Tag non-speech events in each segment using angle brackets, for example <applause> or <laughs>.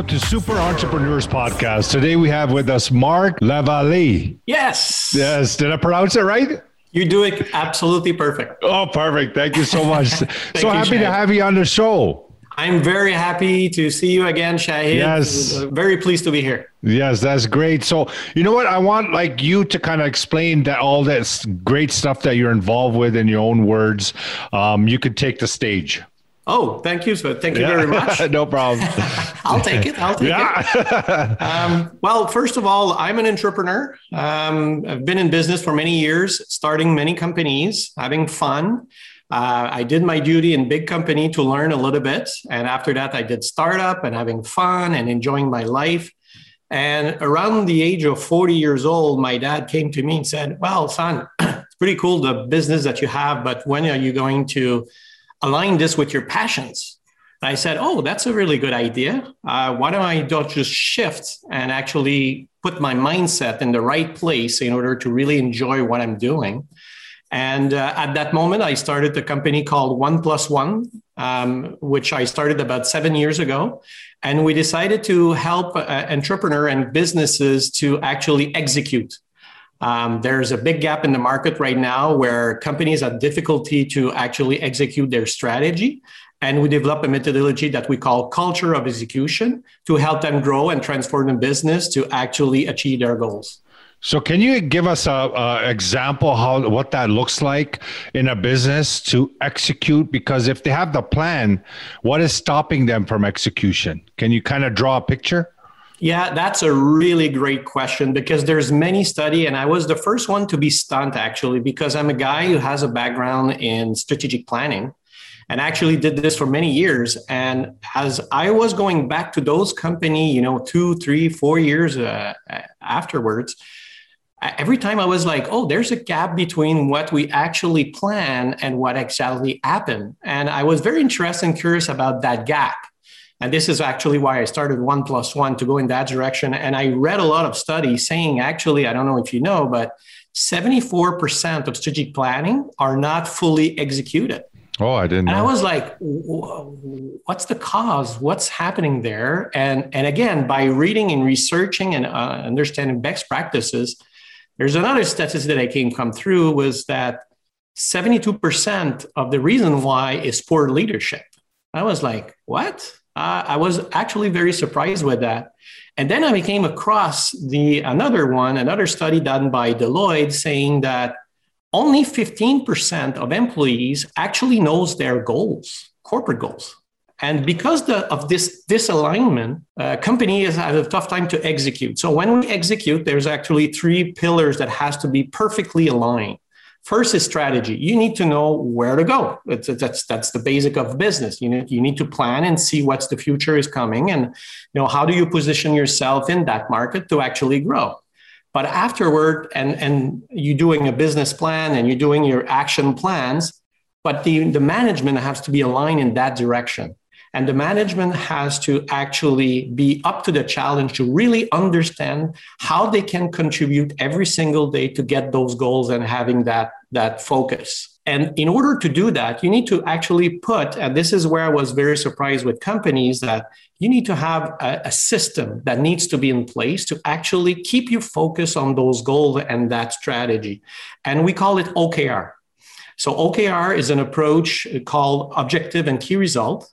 Welcome to Super Entrepreneurs Podcast. Today we have with us Mark Lavallee. Yes. Yes, did I pronounce it right? You do it absolutely perfect. Oh, perfect. Thank you so much. <laughs> so you, happy Shahid. to have you on the show. I'm very happy to see you again, Shahid. Yes. Very pleased to be here. Yes, that's great. So, you know what? I want like you to kind of explain that all this great stuff that you're involved with in your own words. Um, you could take the stage. Oh, thank you. So thank you very much. <laughs> no problem. <laughs> I'll take it. I'll take it. Um, well, first of all, I'm an entrepreneur. Um, I've been in business for many years, starting many companies, having fun. Uh, I did my duty in big company to learn a little bit, and after that, I did startup and having fun and enjoying my life. And around the age of 40 years old, my dad came to me and said, "Well, son, <clears throat> it's pretty cool the business that you have, but when are you going to align this with your passions?" I said, "Oh, that's a really good idea. Uh, why don't I don't just shift and actually put my mindset in the right place in order to really enjoy what I'm doing?" And uh, at that moment, I started a company called One Plus One, um, which I started about seven years ago. And we decided to help uh, entrepreneur and businesses to actually execute. Um, there's a big gap in the market right now where companies have difficulty to actually execute their strategy. And we develop a methodology that we call culture of execution to help them grow and transform the business to actually achieve their goals. So, can you give us a, a example how what that looks like in a business to execute? Because if they have the plan, what is stopping them from execution? Can you kind of draw a picture? Yeah, that's a really great question because there's many study and I was the first one to be stunned actually because I'm a guy who has a background in strategic planning and actually did this for many years and as I was going back to those company, you know, 2, 3, 4 years uh, afterwards, every time I was like, oh, there's a gap between what we actually plan and what actually happened. And I was very interested and curious about that gap. And this is actually why I started One Plus One to go in that direction. And I read a lot of studies saying, actually, I don't know if you know, but 74% of strategic planning are not fully executed. Oh, I didn't. And I was like, what's the cause? What's happening there? And, and again, by reading and researching and uh, understanding best practices, there's another statistic that I came come through was that 72% of the reason why is poor leadership. I was like, what? Uh, I was actually very surprised with that. And then I came across the another one, another study done by Deloitte saying that only 15% of employees actually knows their goals, corporate goals. And because the, of this disalignment, uh, companies have a tough time to execute. So when we execute, there's actually three pillars that has to be perfectly aligned. First is strategy. You need to know where to go. It's, that's that's the basic of business. You need you need to plan and see what's the future is coming, and you know how do you position yourself in that market to actually grow. But afterward, and and you doing a business plan and you're doing your action plans, but the the management has to be aligned in that direction. And the management has to actually be up to the challenge to really understand how they can contribute every single day to get those goals and having that, that focus. And in order to do that, you need to actually put, and this is where I was very surprised with companies, that you need to have a, a system that needs to be in place to actually keep you focused on those goals and that strategy. And we call it OKR. So OKR is an approach called objective and key result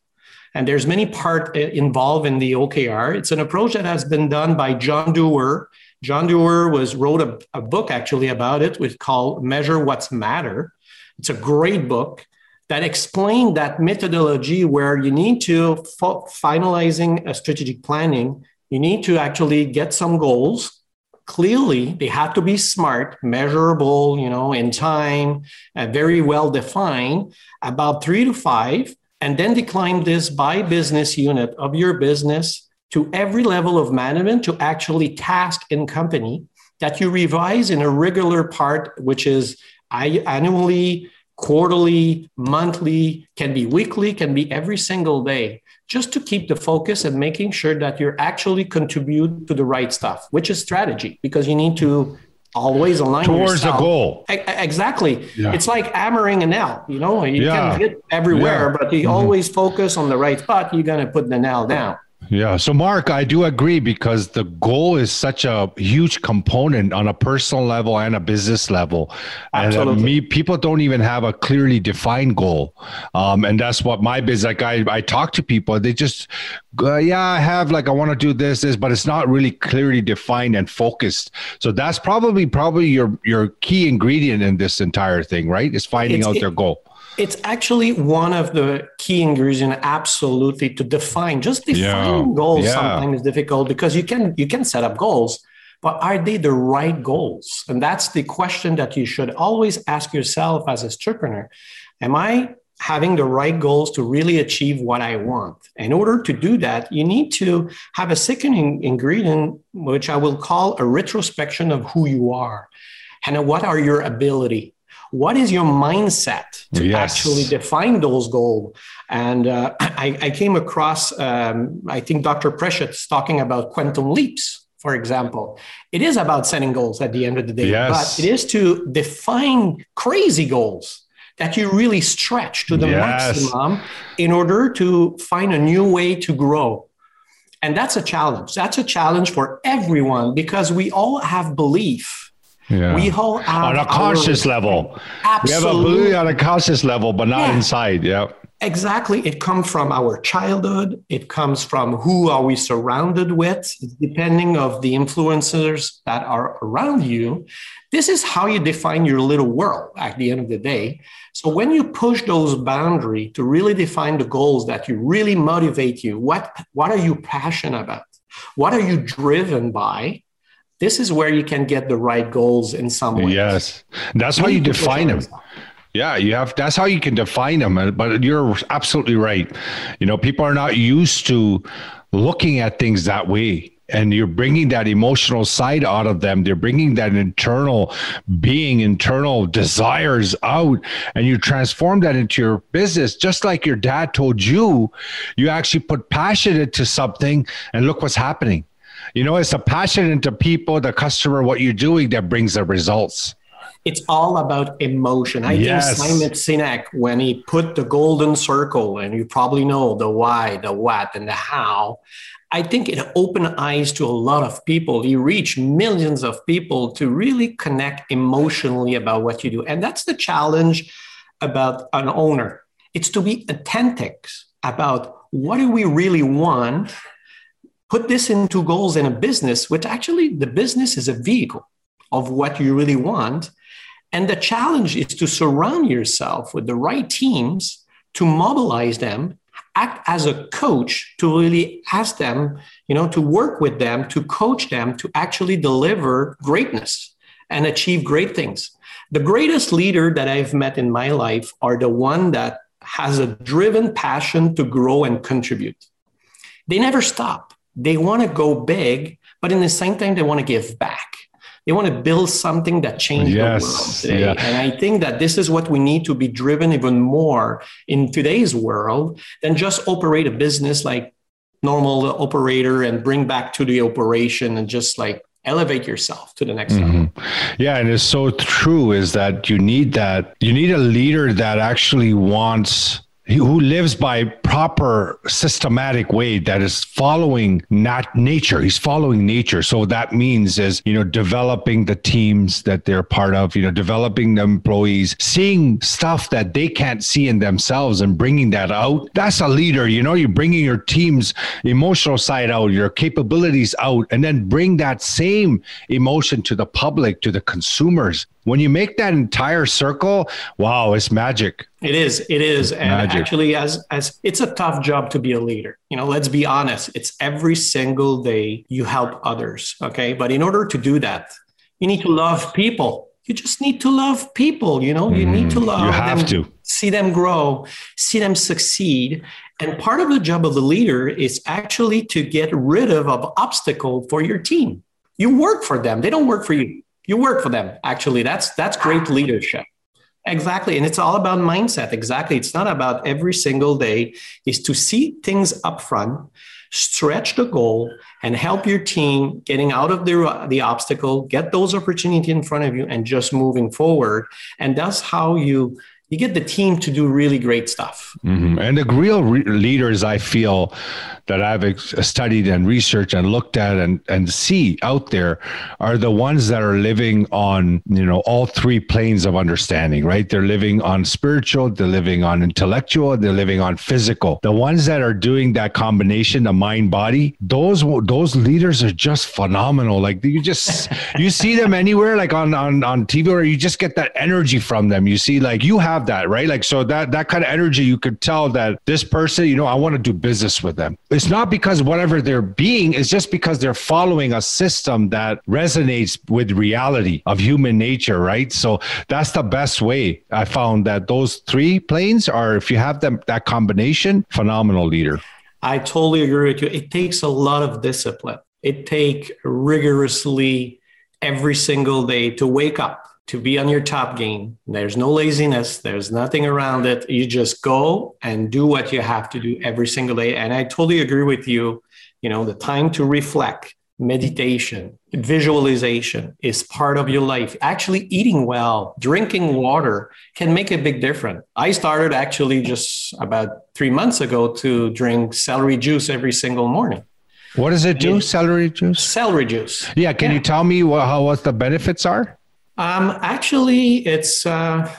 and there's many part involved in the OKR. It's an approach that has been done by John Doerr. John Doerr was wrote a, a book actually about it, which called Measure What's Matter. It's a great book that explained that methodology where you need to finalizing a strategic planning. You need to actually get some goals. Clearly, they have to be smart, measurable, you know, in time, uh, very well defined. About three to five and then decline this by business unit of your business to every level of management to actually task in company that you revise in a regular part, which is annually, quarterly, monthly, can be weekly, can be every single day, just to keep the focus and making sure that you're actually contribute to the right stuff, which is strategy, because you need to always align towards yourself. the goal. Exactly. Yeah. It's like hammering a nail. You know, you Yeah. can hit everywhere, Yeah. but you Mhm. always focus on the right spot. You're going to put the nail down. Yeah. So, Mark, I do agree because the goal is such a huge component on a personal level and a business level. Absolutely. And uh, me, people don't even have a clearly defined goal. Um, and that's what my business, like I, I talk to people, they just, uh, yeah, I have like, I want to do this, this, but it's not really clearly defined and focused. So that's probably, probably your, your key ingredient in this entire thing, right? Is finding it's, out it, their goal. It's actually one of the key ingredients, absolutely, to define. Just defining yeah. goals yeah. sometimes is difficult because you can you can set up goals, but are they the right goals? And that's the question that you should always ask yourself as a entrepreneur. Am I having the right goals to really achieve what I want? In order to do that, you need to have a second in- ingredient, which I will call a retrospection of who you are and what are your ability what is your mindset to yes. actually define those goals and uh, <clears throat> I, I, came across um, i think dr Pritchett talking about quantum leaps for example it is about setting goals at the end of the day yes. but it is to define crazy goals that you really stretch to the yes. maximum in order to find a new way to grow and that's a challenge that's a challenge for everyone because we all have belief yeah. We all on a conscious our, level. Absolutely. We have a belief on a conscious level, but not yeah. inside. Yeah. Exactly. It comes from our childhood. It comes from who are we surrounded with, depending of the influencers that are around you. This is how you define your little world at the end of the day. So when you push those boundaries to really define the goals that you really motivate you, what, what are you passionate about? What are you driven by? This is where you can get the right goals in some way. Yes, that's how you define them. Yeah, you have. That's how you can define them. But you're absolutely right. You know, people are not used to looking at things that way and you're bringing that emotional side out of them they're bringing that internal being internal desires out and you transform that into your business just like your dad told you you actually put passion into something and look what's happening you know, it's a passion into people, the customer, what you're doing that brings the results. It's all about emotion. I yes. think Simon Sinek, when he put the golden circle, and you probably know the why, the what, and the how, I think it opened eyes to a lot of people. You reach millions of people to really connect emotionally about what you do. And that's the challenge about an owner. It's to be authentic about what do we really want put this into goals in a business, which actually the business is a vehicle of what you really want. And the challenge is to surround yourself with the right teams to mobilize them, act as a coach to really ask them, you know, to work with them, to coach them to actually deliver greatness and achieve great things. The greatest leader that I've met in my life are the one that has a driven passion to grow and contribute. They never stop they want to go big, but in the same time, they want to give back. They want to build something that changes yes, the world today. Yeah. And I think that this is what we need to be driven even more in today's world than just operate a business like normal operator and bring back to the operation and just like elevate yourself to the next mm-hmm. level. Yeah, and it's so true is that you need that you need a leader that actually wants who lives by proper systematic way that is following not nature. He's following nature. So that means is you know developing the teams that they're part of you know developing the employees seeing stuff that they can't see in themselves and bringing that out. That's a leader you know. You're bringing your team's emotional side out your capabilities out and then bring that same emotion to the public to the consumers when you make that entire circle, wow, it's magic. It is. It is. It's and magic. actually, as as it's a tough job to be a leader. You know, let's be honest. It's every single day you help others. Okay. But in order to do that, you need to love people. You just need to love people. You know, you mm, need to love you have them, to. see them grow, see them succeed. And part of the job of the leader is actually to get rid of, of obstacle for your team. You work for them. They don't work for you you work for them actually. That's that's great leadership. Exactly. And it's all about mindset. Exactly. It's not about every single day is to see things up front stretch the goal and help your team getting out of the, the obstacle get those opportunities in front of you and just moving forward. And that's how you you get the team to do really great stuff. Mm-hmm. And the real re- leaders, I feel, that I've studied and researched and looked at and, and see out there are the ones that are living on, you know, all three planes of understanding, right? They're living on spiritual, they're living on intellectual, they're living on physical. The ones that are doing that combination, the mind body, those those leaders are just phenomenal. Like you just you see them anywhere, like on on on TV, or you just get that energy from them. You see, like you have that, right? Like so that that kind of energy, you could tell that this person, you know, I want to do business with them. It's not because whatever they're being, it's just because they're following a system that resonates with reality of human nature, right? So that's the best way. I found that those three planes are, if you have them that combination, phenomenal leader. I totally agree with you. It takes a lot of discipline. It takes rigorously every single day to wake up to be on your top game. There's no laziness, there's nothing around it. You just go and do what you have to do every single day. And I totally agree with you. You know, the time to reflect, meditation, visualization is part of your life. Actually, eating well, drinking water can make a big difference. I started actually just about three months ago to drink celery juice every single morning. What does it do? It, celery juice? Celery juice. Yeah. Can yeah. you tell me what, how what the benefits are? Um, actually, it's uh,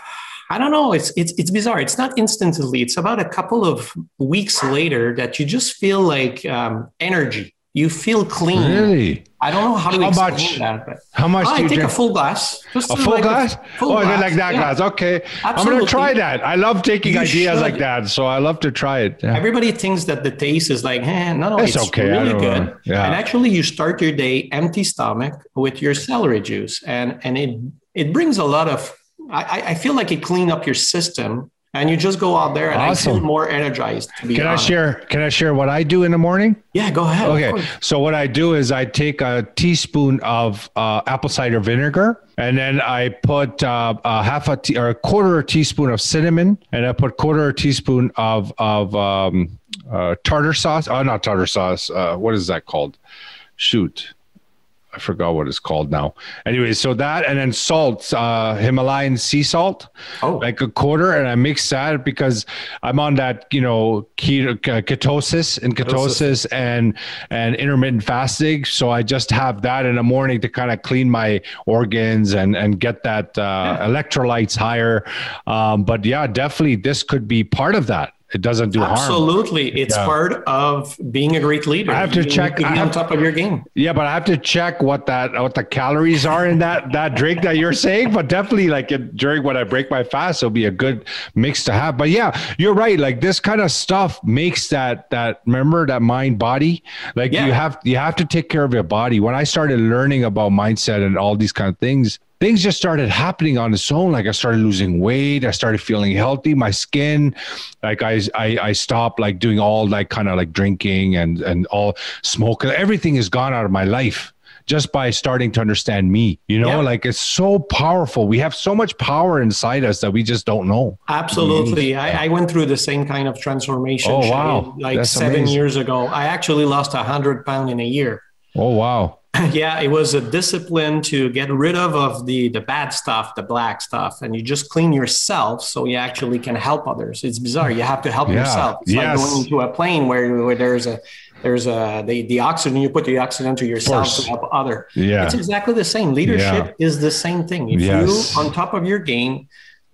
I don't know. It's it's it's bizarre. It's not instantly. It's about a couple of weeks later that you just feel like um, energy. You feel clean. Really? I don't know how to how explain much, that. But how much? Oh, do I you take drink? a full glass. Just a full like glass? A full oh, glass. like that yeah. glass. Okay, Absolutely. I'm going to try that. I love taking you ideas should. like that, so I love to try it. Yeah. Everybody thinks that the taste is like, eh, no, no, it's, it's okay. really good. Yeah. And actually, you start your day empty stomach with your celery juice, and and it it brings a lot of. I, I feel like it clean up your system and you just go out there and awesome. I feel more energized. can honest. I share? Can I share what I do in the morning? Yeah, go ahead. Okay, so what I do is I take a teaspoon of uh, apple cider vinegar, and then I put uh, a half a tea, or a quarter a teaspoon of cinnamon, and I put quarter a teaspoon of of um, uh, tartar sauce. Oh, not tartar sauce. Uh, what is that called? Shoot. I forgot what it's called now. Anyway, so that and then salt, uh, Himalayan sea salt, oh. like a quarter, and I mix that because I'm on that, you know, keto, ketosis and ketosis and and intermittent fasting. So I just have that in the morning to kind of clean my organs and and get that uh, yeah. electrolytes higher. Um, but yeah, definitely this could be part of that it doesn't do Absolutely. harm. Absolutely. It's yeah. part of being a great leader. I have to you check to be on top of your game. Yeah, but I have to check what that what the calories are in that that drink that you're saying. But definitely like it, during when I break my fast, it'll be a good mix to have. But yeah, you're right. Like this kind of stuff makes that that remember that mind body. Like yeah. you have you have to take care of your body. When I started learning about mindset and all these kind of things, things just started happening on its own. Like I started losing weight. I started feeling healthy. My skin, like I, I, I stopped like doing all like kind of like drinking and, and all smoke. Everything is gone out of my life just by starting to understand me, you know, yeah. like it's so powerful. We have so much power inside us that we just don't know. Absolutely. Mm-hmm. I, I, went through the same kind of transformation. Oh, wow. Like That's seven amazing. years ago, I actually lost a hundred pound in a year. Oh, wow. <laughs> yeah it was a discipline to get rid of of the the bad stuff the black stuff and you just clean yourself so you actually can help others it's bizarre you have to help yeah. yourself it's yes. like going into a plane where, where there's a there's a the, the oxygen you put the oxygen to yourself to help other yeah it's exactly the same leadership yeah. is the same thing if yes. you on top of your game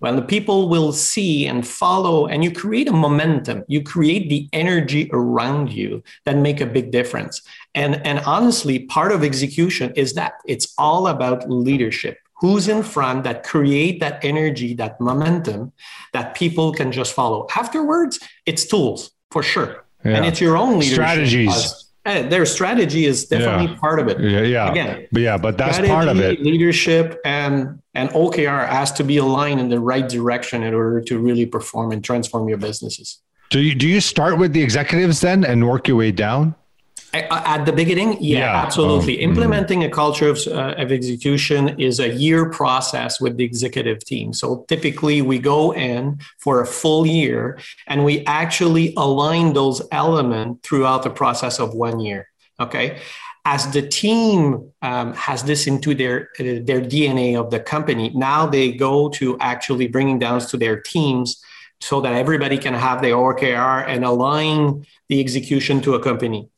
when the people will see and follow and you create a momentum you create the energy around you that make a big difference and and honestly part of execution is that it's all about leadership who's in front that create that energy that momentum that people can just follow afterwards it's tools for sure yeah. and it's your own leadership strategies uh, their strategy is definitely yeah. part of it. Yeah, yeah. Again, but yeah, but that's part of it. Leadership and and OKR has to be aligned in the right direction in order to really perform and transform your businesses. Do you do you start with the executives then and work your way down? At the beginning, yeah, yeah. absolutely. Oh, Implementing mm. a culture of, uh, of execution is a year process with the executive team. So typically, we go in for a full year and we actually align those elements throughout the process of one year. Okay. As the team um, has this into their their DNA of the company, now they go to actually bringing down to their teams so that everybody can have their OKR and align the execution to a company.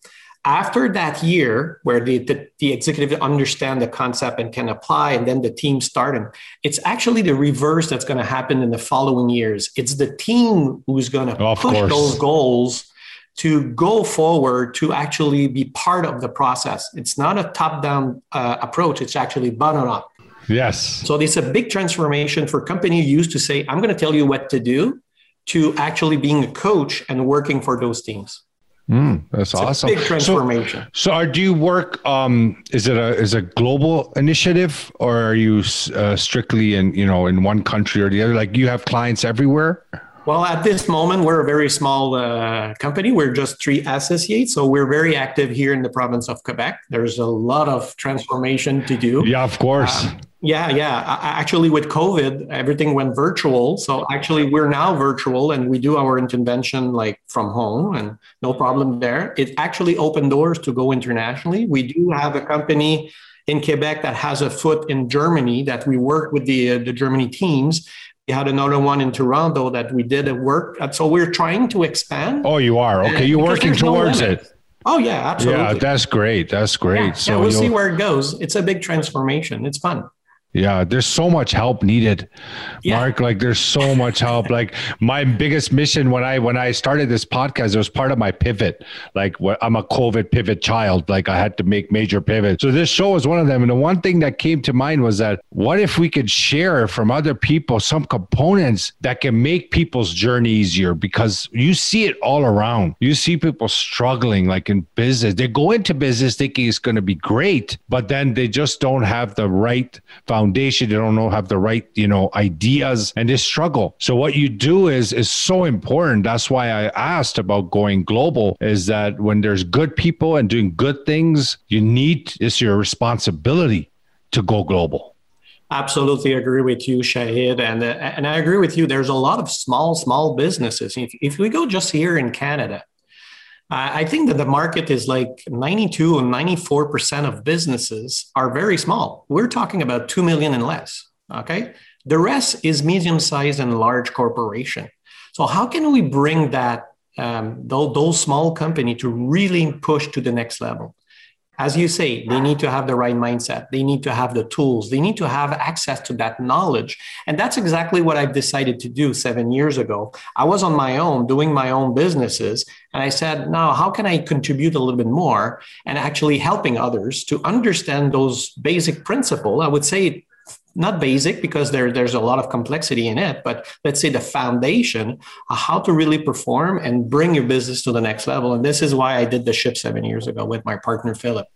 After that year, where the, the, the executive understand the concept and can apply, and then the team starting, it's actually the reverse that's going to happen in the following years. It's the team who's going to push course. those goals to go forward to actually be part of the process. It's not a top down uh, approach, it's actually bottom up. Yes. So it's a big transformation for company used to say, I'm going to tell you what to do, to actually being a coach and working for those teams. Mm, that's it's awesome. big transformation. So, so do you work? Um, is it a is a global initiative, or are you uh, strictly in you know in one country or the other? Like you have clients everywhere? Well, at this moment, we're a very small uh, company. We're just three associates. So we're very active here in the province of Quebec. There's a lot of transformation to do. Yeah, of course. Uh, yeah, yeah. Actually, with COVID, everything went virtual. So actually, we're now virtual and we do our intervention like from home and no problem there. It actually opened doors to go internationally. We do have a company in Quebec that has a foot in Germany that we work with the, uh, the Germany teams had another one in Toronto that we did a work. So we're trying to expand. Oh, you are okay. You're uh, working towards no it. Oh yeah, absolutely. Yeah, that's great. That's great. Yeah, so yeah, we'll see where it goes. It's a big transformation. It's fun. Yeah, there's so much help needed. Yeah. Mark, like there's so much help. <laughs> like my biggest mission when I when I started this podcast, it was part of my pivot. Like I'm a COVID pivot child. Like I had to make major pivots. So this show was one of them. And the one thing that came to mind was that what if we could share from other people some components that can make people's journey easier? Because you see it all around. You see people struggling like in business. They go into business thinking it's going to be great, but then they just don't have the right foundation foundation. They don't know have the right, you know, ideas and they struggle. So what you do is is so important. That's why I asked about going global is that when there's good people and doing good things, you need it's your responsibility to go global. Absolutely agree with you, Shahid, and uh, and I agree with you. There's a lot of small small businesses. If if we go just here in Canada, I think that the market is like 92 and 94% of businesses are very small. We're talking about 2 million and less. Okay. The rest is medium sized and large corporation. So, how can we bring that, um, those, those small company to really push to the next level? As you say, they need to have the right mindset. They need to have the tools. They need to have access to that knowledge. And that's exactly what I've decided to do seven years ago. I was on my own doing my own businesses. And I said, now, how can I contribute a little bit more and actually helping others to understand those basic principles? I would say not basic because there, there's a lot of complexity in it, but let's say the foundation how to really perform and bring your business to the next level. And this is why I did the ship seven years ago with my partner, Philip.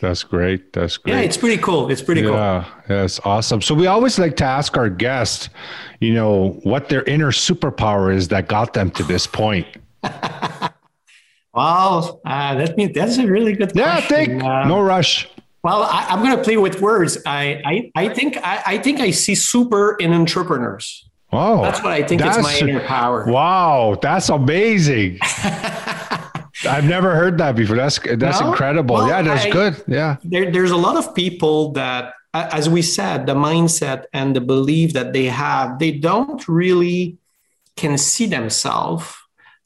That's great. That's great. Yeah, it's pretty cool. It's pretty yeah, cool. Yeah, that's awesome. So we always like to ask our guests, you know, what their inner superpower is that got them to this point. <laughs> well, uh, that means that's a really good yeah, question. Yeah, think uh, no rush. Well, I, am going to play with words. I, I, I think I, I think I see super in entrepreneurs. Oh, that's what I think is my inner power. Wow, that's amazing. <laughs> I've never heard that before. That's that's no? incredible. Well, yeah, that's I, good. Yeah. There, there's a lot of people that, as we said, the mindset and the belief that they have, they don't really can see themselves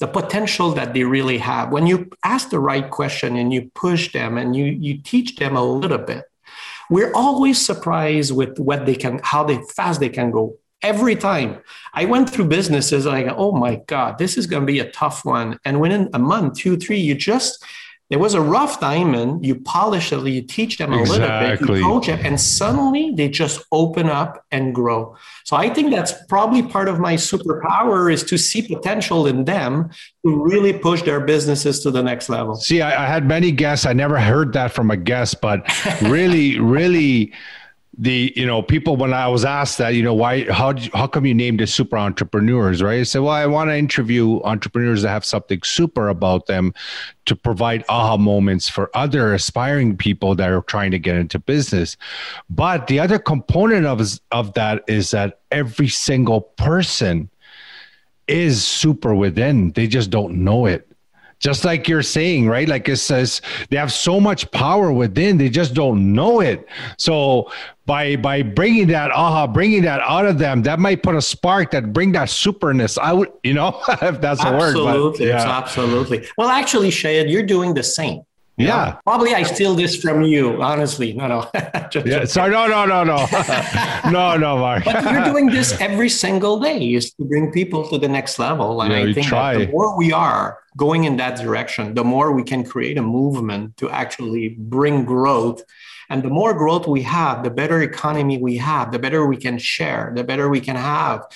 the potential that they really have. When you ask the right question and you push them and you, you teach them a little bit, we're always surprised with what they can, how they fast they can go. Every time I went through businesses, I go, oh my God, this is going to be a tough one. And within a month, two, three, you just there was a rough diamond. You polish it, you teach them a exactly. little bit, you coach it, and suddenly they just open up and grow. So I think that's probably part of my superpower is to see potential in them to really push their businesses to the next level. See, I, I had many guests. I never heard that from a guest, but really, <laughs> really the you know people when I was asked that you know why how how come you named it super entrepreneurs right? I said well I want to interview entrepreneurs that have something super about them to provide aha moments for other aspiring people that are trying to get into business. But the other component of of that is that every single person is super within. They just don't know it just like you're saying, right? Like it says they have so much power within, they just don't know it. So by by bringing that aha, bringing that out of them, that might put a spark that bring that superness out. You know, <laughs> if that's a word. Absolutely, yeah. absolutely. Well, actually, Shahid, you're doing the same. Yeah. Probably I steal this from you, honestly. No, no. <laughs> just, yeah. Sorry, no, no, no, no. <laughs> no, no, Mark. but you're doing this every single day is to bring people to the next level. And yeah, I think try. the more we are going in that direction, the more we can create a movement to actually bring growth. And the more growth we have, the better economy we have, the better we can share, the better we can have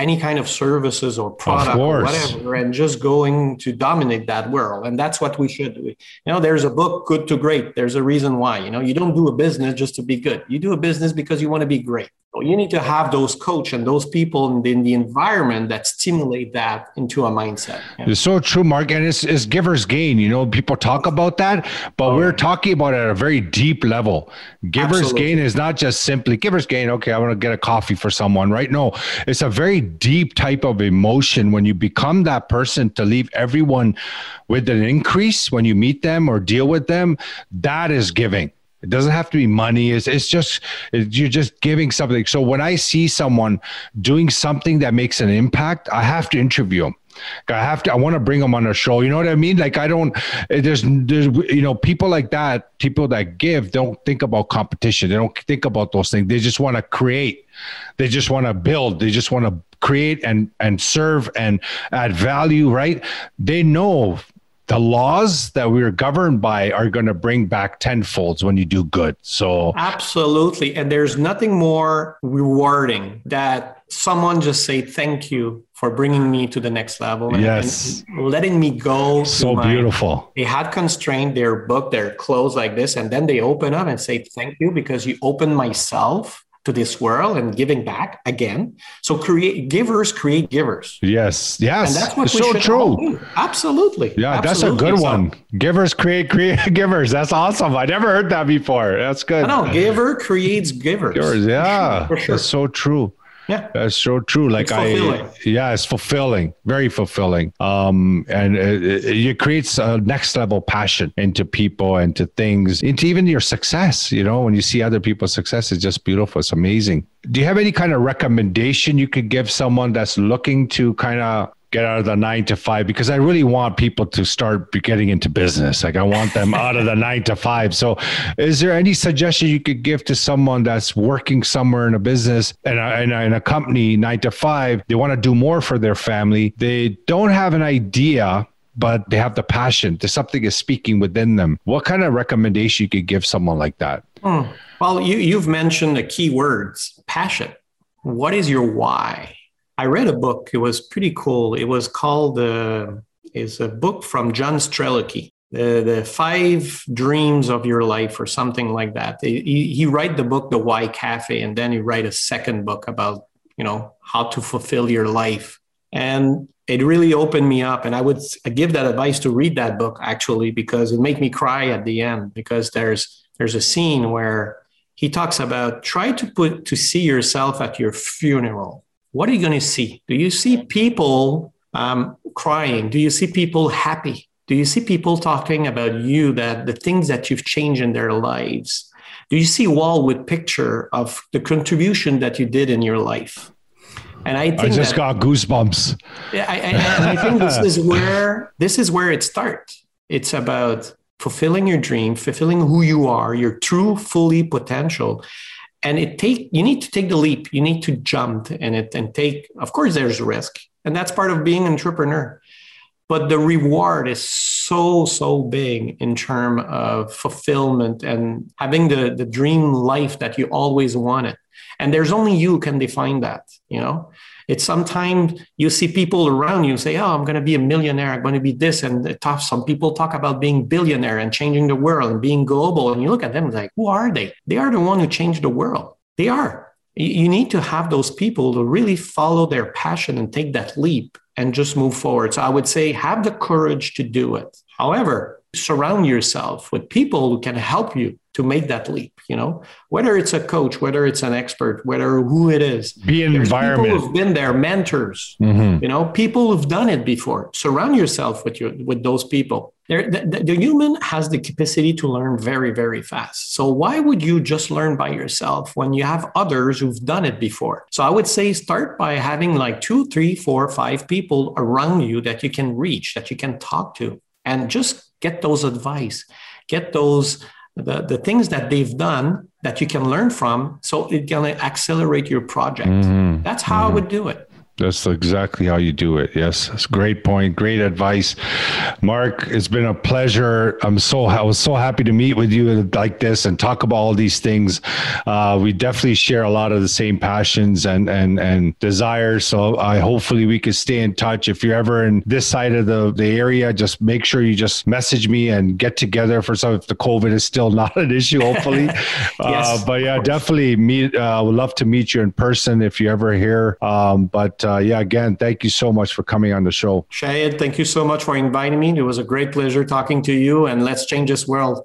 any kind of services or product or whatever and just going to dominate that world. And that's what we should do. You know there's a book good to great. There's a reason why. You know you don't do a business just to be good. You do a business because you want to be great you need to have those coach and those people in the, environment that stimulate that into a mindset. It's so true, Mark. And it's, it's giver's gain. You know, people talk about that, but oh. we're talking about it at a very deep level. Giver's Absolutely. gain is not just simply giver's gain. Okay, I want to get a coffee for someone, right? No, it's a very deep type of emotion when you become that person to leave everyone with an increase when you meet them or deal with them. That is giving it doesn't have to be money. It's, it's just, it, you're just giving something. So when I see someone doing something that makes an impact, I have to interview them. I have to, I want to bring them on a show. You know what I mean? Like I don't, there's, there's, you know, people like that, people that give don't think about competition. They don't think about those things. They just want to create. They just want to build. They just want to create and, and serve and add value, right? They know the laws that we're governed by are going to bring back tenfolds when you do good. So absolutely, and there's nothing more rewarding that someone just say thank you for bringing me to the next level. And, yes, and letting me go. So my, beautiful. They had constrained their book, their clothes like this, and then they open up and say thank you because you opened myself to this world and giving back again. So create givers create givers. Yes, yes, and that's what it's we so should true. Do. Absolutely. Yeah, Absolutely. that's a good so, one. Givers create create <laughs> givers. That's awesome. I never heard that before. That's good. No, giver creates givers. Givers, yeah, sure. that's so true. Yeah, that's so true. Like I, yeah, it's fulfilling, very fulfilling. Um, and it, it, creates a next level passion into people and to things, into even your success. You know, when you see other people's success, it's just beautiful. It's amazing. Do you have any kind of recommendation you could give someone that's looking to kind of get out of the nine to five because I really want people to start getting into business. Like I want them out of the <laughs> nine to five. So, is there any suggestion you could give to someone that's working somewhere in a business and a, in, a, in a company nine to five? They want to do more for their family. They don't have an idea but they have the passion. There's something is speaking within them. What kind of recommendation you could give someone like that? Hmm. Well, you, you've mentioned the key words passion. What is your why? I read a book. It was pretty cool. It was called uh, is a book from John Strelecky, the the Five Dreams of Your Life or something like that. He, he write the book The Why Cafe, and then he write a second book about you know how to fulfill your life. And it really opened me up, and I would give that advice to read that book actually because it made me cry at the end because there's there's a scene where he talks about try to put to see yourself at your funeral what are you going to see? Do you see people um, crying? Do you see people happy? Do you see people talking about you that the things that you've changed in their lives? Do you see wall with picture of the contribution that you did in your life? And I think I just that, got goosebumps. Yeah, I, I, I think this is where this is where it starts. It's about fulfilling your dream, fulfilling who you are, your true, fully potential, and it take you need to take the leap. You need to jump and it and take of course there's risk. And that's part of being an entrepreneur. But the reward is so so big in terms of fulfillment and having the the dream life that you always wanted. And there's only you can define that you know it's sometimes you see people around you say, "Oh, I'm going to be a millionaire. I'm going to be this." And tough. Some people talk about being billionaire and changing the world and being global. And you look at them like, who are they? They are the one who changed the world. They are. You need to have those people to really follow their passion and take that leap and just move forward. So I would say have the courage to do it. However, surround yourself with people who can help you to make that leap you know whether it's a coach whether it's an expert whether who it is be an environment people who've been there mentors mm-hmm. you know people who've done it before surround yourself with your with those people the, the, the, human has the capacity to learn very very fast so why would you just learn by yourself when you have others who've done it before so i would say start by having like two three four five people around you that you can reach that you can talk to and just get those advice get those the, the things that they've done that you can learn from so it can accelerate your project mm-hmm. that's how mm-hmm. i would do it that's exactly how you do it. Yes, that's great point. Great advice, Mark. It's been a pleasure. I'm so I was so happy to meet with you like this and talk about all these things. Uh, we definitely share a lot of the same passions and and and desires. So I hopefully we can stay in touch. If you're ever in this side of the the area, just make sure you just message me and get together for some. If the COVID is still not an issue, hopefully. <laughs> Uh, yes, uh, but yeah, definitely meet. Uh, would love to meet you in person if you're ever here. Um, but uh, yeah, again, thank you so much for coming on the show. Shahid, thank you so much for inviting me. It was a great pleasure talking to you, and let's change this world.